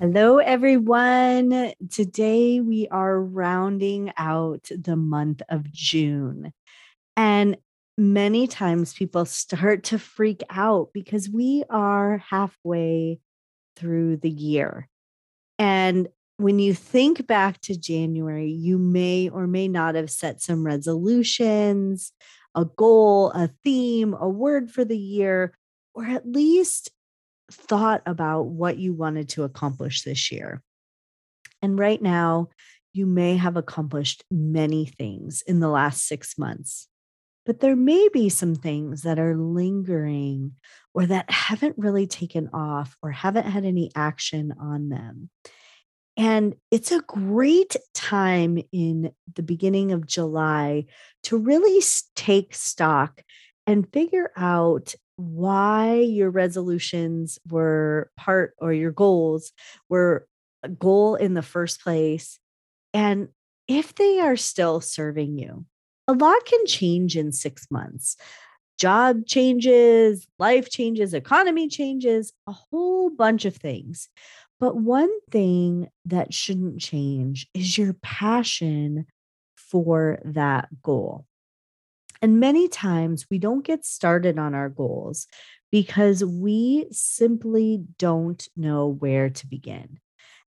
Hello, everyone. Today we are rounding out the month of June. And many times people start to freak out because we are halfway through the year. And when you think back to January, you may or may not have set some resolutions, a goal, a theme, a word for the year, or at least thought about what you wanted to accomplish this year. And right now, you may have accomplished many things in the last six months, but there may be some things that are lingering or that haven't really taken off or haven't had any action on them. And it's a great time in the beginning of July to really take stock and figure out why your resolutions were part or your goals were a goal in the first place and if they are still serving you. A lot can change in 6 months. Job changes, life changes, economy changes, a whole bunch of things. But one thing that shouldn't change is your passion for that goal. And many times we don't get started on our goals because we simply don't know where to begin.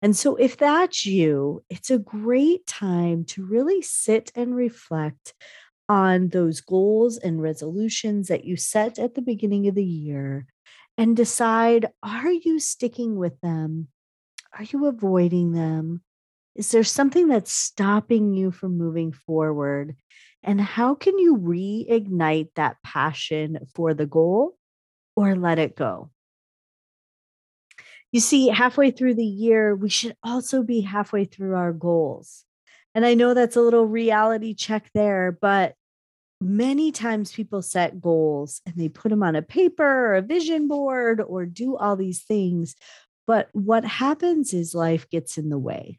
And so, if that's you, it's a great time to really sit and reflect on those goals and resolutions that you set at the beginning of the year and decide are you sticking with them? Are you avoiding them? Is there something that's stopping you from moving forward? And how can you reignite that passion for the goal or let it go? You see, halfway through the year, we should also be halfway through our goals. And I know that's a little reality check there, but many times people set goals and they put them on a paper or a vision board or do all these things. But what happens is life gets in the way.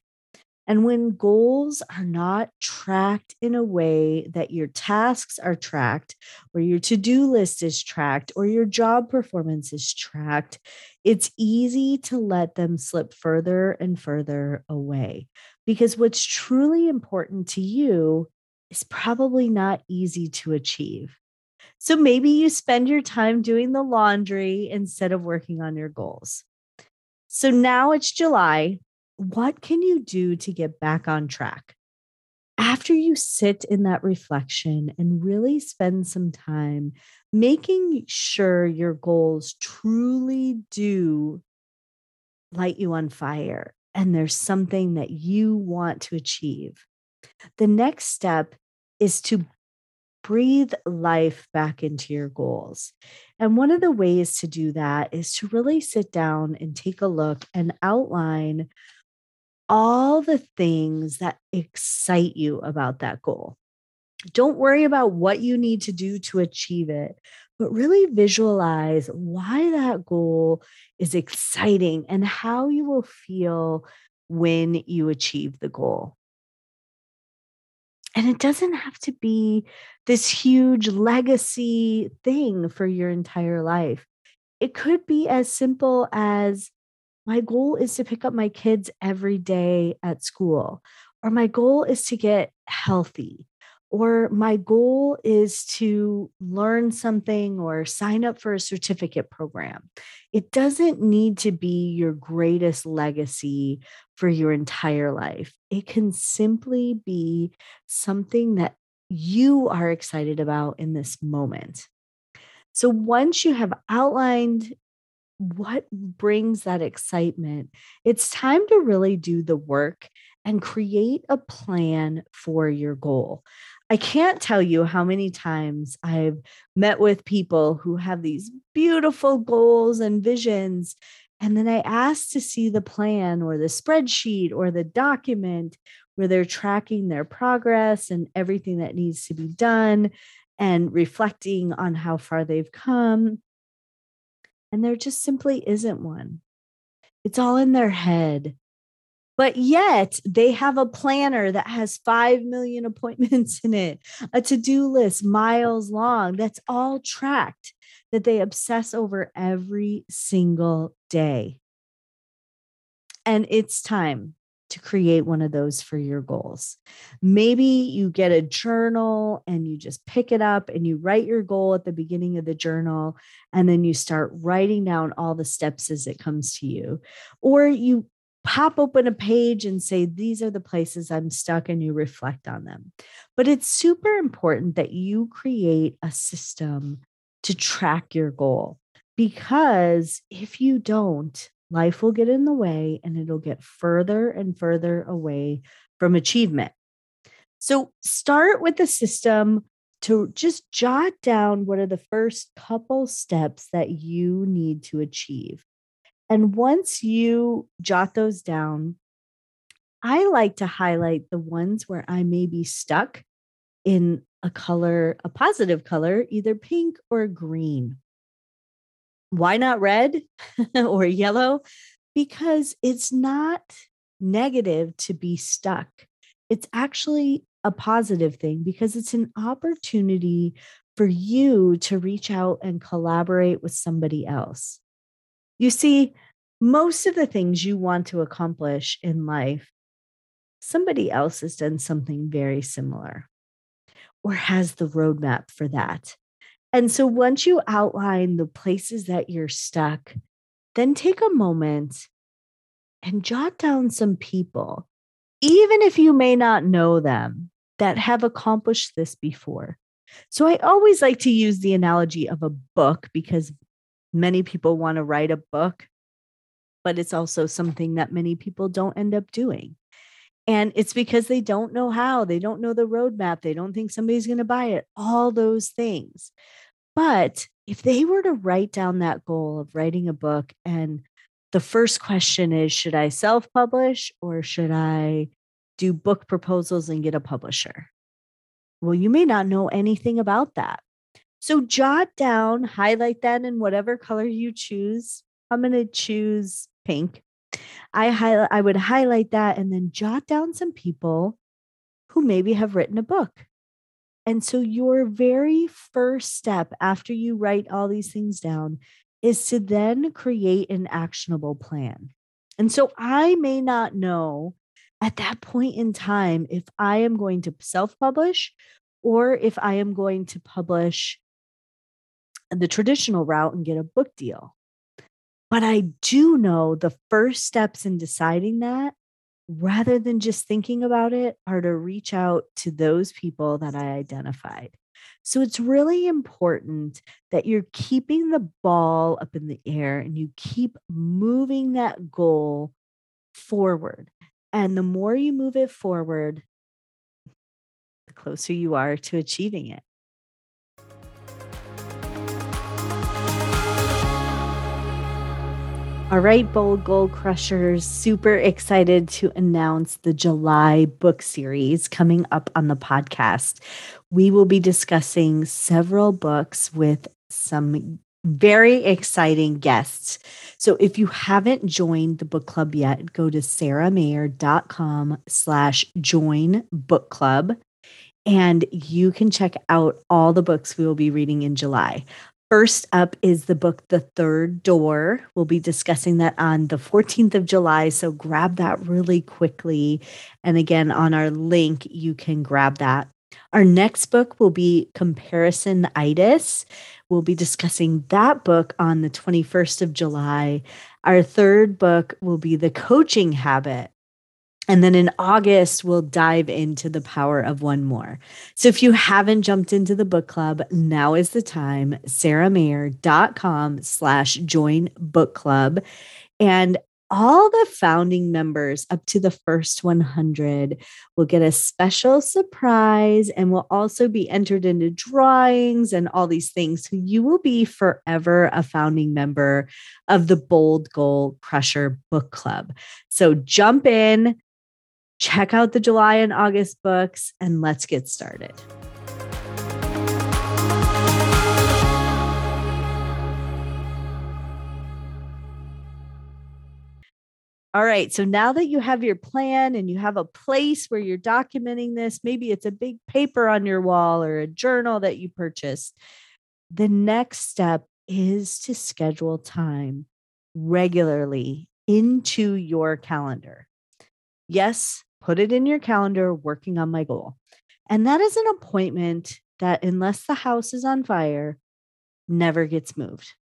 And when goals are not tracked in a way that your tasks are tracked, or your to do list is tracked, or your job performance is tracked, it's easy to let them slip further and further away. Because what's truly important to you is probably not easy to achieve. So maybe you spend your time doing the laundry instead of working on your goals. So now it's July what can you do to get back on track? After you sit in that reflection and really spend some time making sure your goals truly do light you on fire and there's something that you want to achieve, the next step is to breathe life back into your goals. And one of the ways to do that is to really sit down and take a look and outline all the things that excite you about that goal. Don't worry about what you need to do to achieve it, but really visualize why that goal is exciting and how you will feel when you achieve the goal. And it doesn't have to be this huge legacy thing for your entire life. It could be as simple as my goal is to pick up my kids every day at school, or my goal is to get healthy, or my goal is to learn something or sign up for a certificate program. It doesn't need to be your greatest legacy for your entire life. It can simply be something that you are excited about in this moment. So once you have outlined what brings that excitement? It's time to really do the work and create a plan for your goal. I can't tell you how many times I've met with people who have these beautiful goals and visions. And then I ask to see the plan or the spreadsheet or the document where they're tracking their progress and everything that needs to be done and reflecting on how far they've come. And there just simply isn't one. It's all in their head. But yet they have a planner that has 5 million appointments in it, a to do list miles long that's all tracked that they obsess over every single day. And it's time to create one of those for your goals. Maybe you get a journal and you just pick it up and you write your goal at the beginning of the journal and then you start writing down all the steps as it comes to you. Or you pop open a page and say, These are the places I'm stuck, and you reflect on them. But it's super important that you create a system to track your goal because if you don't, life will get in the way and it'll get further and further away from achievement. So start with the system to just jot down what are the first couple steps that you need to achieve. And once you jot those down, I like to highlight the ones where I may be stuck in a color, a positive color, either pink or green. Why not red or yellow? Because it's not negative to be stuck. It's actually a positive thing because it's an opportunity for you to reach out and collaborate with somebody else. You see, most of the things you want to accomplish in life, somebody else has done something very similar or has the roadmap for that. And so once you outline the places that you're stuck, then take a moment and jot down some people, even if you may not know them, that have accomplished this before. So I always like to use the analogy of a book because many people want to write a book, but it's also something that many people don't end up doing. And it's because they don't know how, they don't know the roadmap, they don't think somebody's going to buy it, all those things. But if they were to write down that goal of writing a book, and the first question is, should I self publish or should I do book proposals and get a publisher? Well, you may not know anything about that. So jot down, highlight that in whatever color you choose. I'm going to choose pink I highlight I would highlight that and then jot down some people who maybe have written a book. And so your very first step after you write all these things down is to then create an actionable plan. And so I may not know at that point in time if I am going to self publish or if I am going to publish the traditional route and get a book deal. But I do know the first steps in deciding that, rather than just thinking about it, are to reach out to those people that I identified. So it's really important that you're keeping the ball up in the air and you keep moving that goal forward. And the more you move it forward, the closer you are to achieving it. All right, Bold Goal Crushers, super excited to announce the July book series coming up on the podcast. We will be discussing several books with some very exciting guests. So if you haven't joined the book club yet, go to saramayer.com slash join book club and you can check out all the books we will be reading in July. First up is the book The Third Door. We'll be discussing that on the 14th of July. So grab that really quickly. And again, on our link, you can grab that. Our next book will be Comparisonitis. We'll be discussing that book on the 21st of July. Our third book will be The Coaching Habit. And then in August, we'll dive into the power of one more. So if you haven't jumped into the book club, now is the time. saramayer.com slash join book club. And all the founding members up to the first 100 will get a special surprise and will also be entered into drawings and all these things. So you will be forever a founding member of the Bold Goal Crusher Book Club. So jump in, check out the July and August books, and let's get started. All right. So now that you have your plan and you have a place where you're documenting this, maybe it's a big paper on your wall or a journal that you purchased. The next step is to schedule time regularly into your calendar. Yes, put it in your calendar, working on my goal. And that is an appointment that, unless the house is on fire, never gets moved.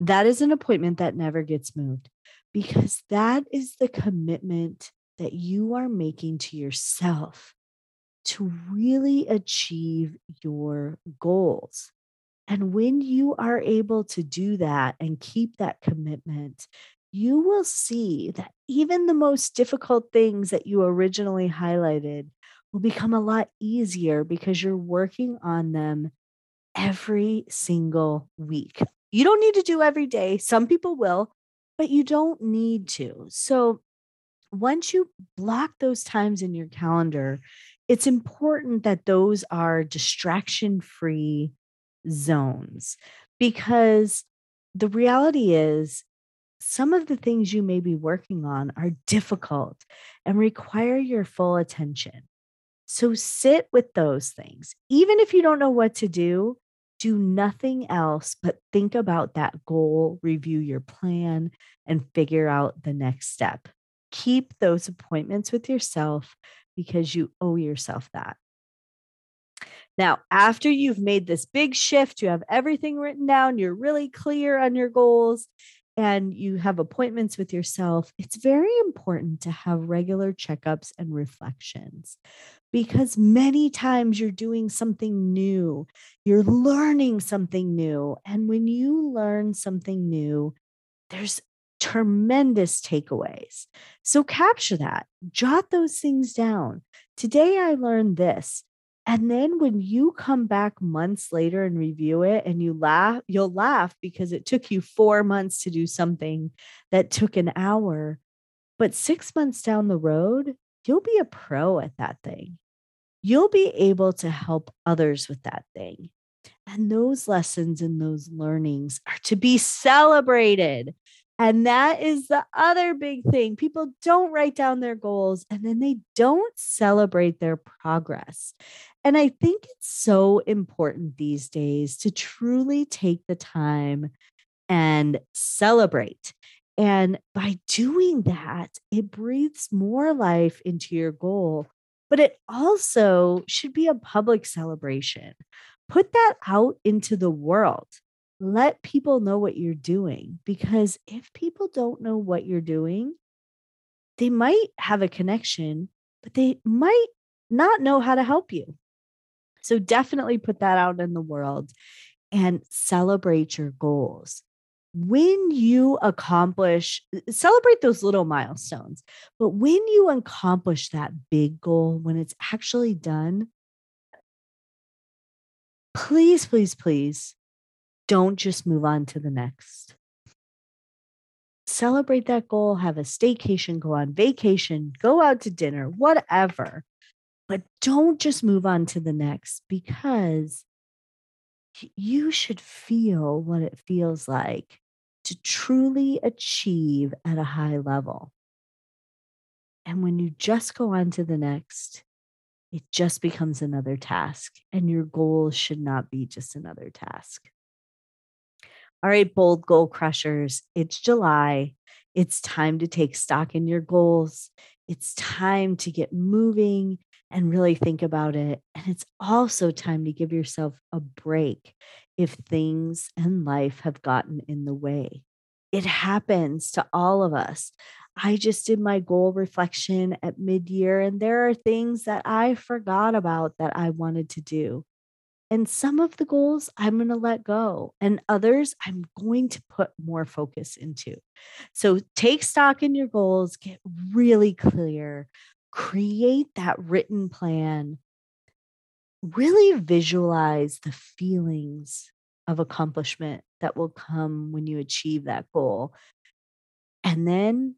That is an appointment that never gets moved because that is the commitment that you are making to yourself to really achieve your goals. And when you are able to do that and keep that commitment, you will see that even the most difficult things that you originally highlighted will become a lot easier because you're working on them every single week. You don't need to do every day. Some people will, but you don't need to. So once you block those times in your calendar, it's important that those are distraction free zones because the reality is some of the things you may be working on are difficult and require your full attention. So sit with those things. Even if you don't know what to do, do nothing else but think about that goal, review your plan, and figure out the next step. Keep those appointments with yourself because you owe yourself that. Now, after you've made this big shift, you have everything written down, you're really clear on your goals, and you have appointments with yourself, it's very important to have regular checkups and reflections because many times you're doing something new, you're learning something new. And when you learn something new, there's tremendous takeaways. So capture that, jot those things down. Today I learned this. And then when you come back months later and review it and you laugh, you'll laugh because it took you four months to do something that took an hour. But six months down the road, you'll be a pro at that thing. You'll be able to help others with that thing. And those lessons and those learnings are to be celebrated. And that is the other big thing. People don't write down their goals and then they don't celebrate their progress. And I think it's so important these days to truly take the time and celebrate. And by doing that, it breathes more life into your goal, but it also should be a public celebration. Put that out into the world. Let people know what you're doing because if people don't know what you're doing, they might have a connection, but they might not know how to help you. So definitely put that out in the world and celebrate your goals. When you accomplish, uh, celebrate those little milestones, but when you accomplish that big goal, when it's actually done, please, please, please don't just move on to the next. Celebrate that goal, have a staycation, go on vacation, go out to dinner, whatever. But don't just move on to the next because you should feel what it feels like to truly achieve at a high level. And when you just go on to the next, it just becomes another task, and your goal should not be just another task. All right, bold goal crushers, it's July. It's time to take stock in your goals. It's time to get moving and really think about it. And it's also time to give yourself a break if things and life have gotten in the way. It happens to all of us. I just did my goal reflection at mid year, and there are things that I forgot about that I wanted to do. And some of the goals I'm going to let go, and others I'm going to put more focus into. So take stock in your goals, get really clear, create that written plan, really visualize the feelings of accomplishment that will come when you achieve that goal. And then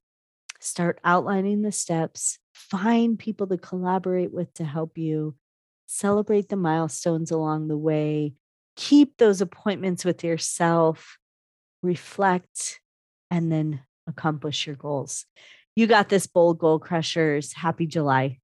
start outlining the steps, find people to collaborate with to help you, celebrate the milestones along the way, keep those appointments with yourself, reflect, and then accomplish your goals. You got this, bold goal crushers. Happy July.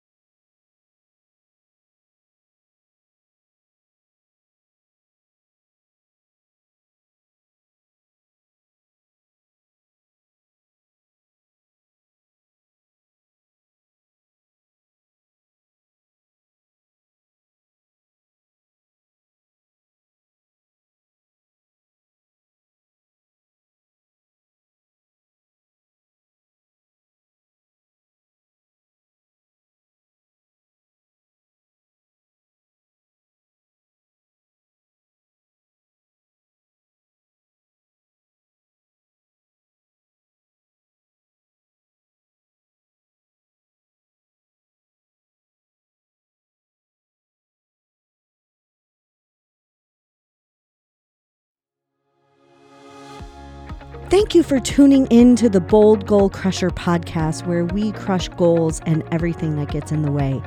Thank you for tuning in to the Bold Goal Crusher podcast, where we crush goals and everything that gets in the way.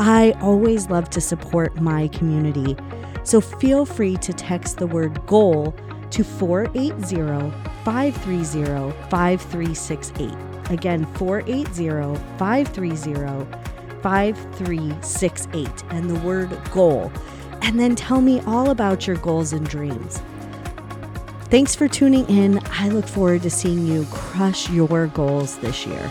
I always love to support my community, so feel free to text the word goal to 480 530 5368. Again, 480 530 5368, and the word goal. And then tell me all about your goals and dreams. Thanks for tuning in. I look forward to seeing you crush your goals this year.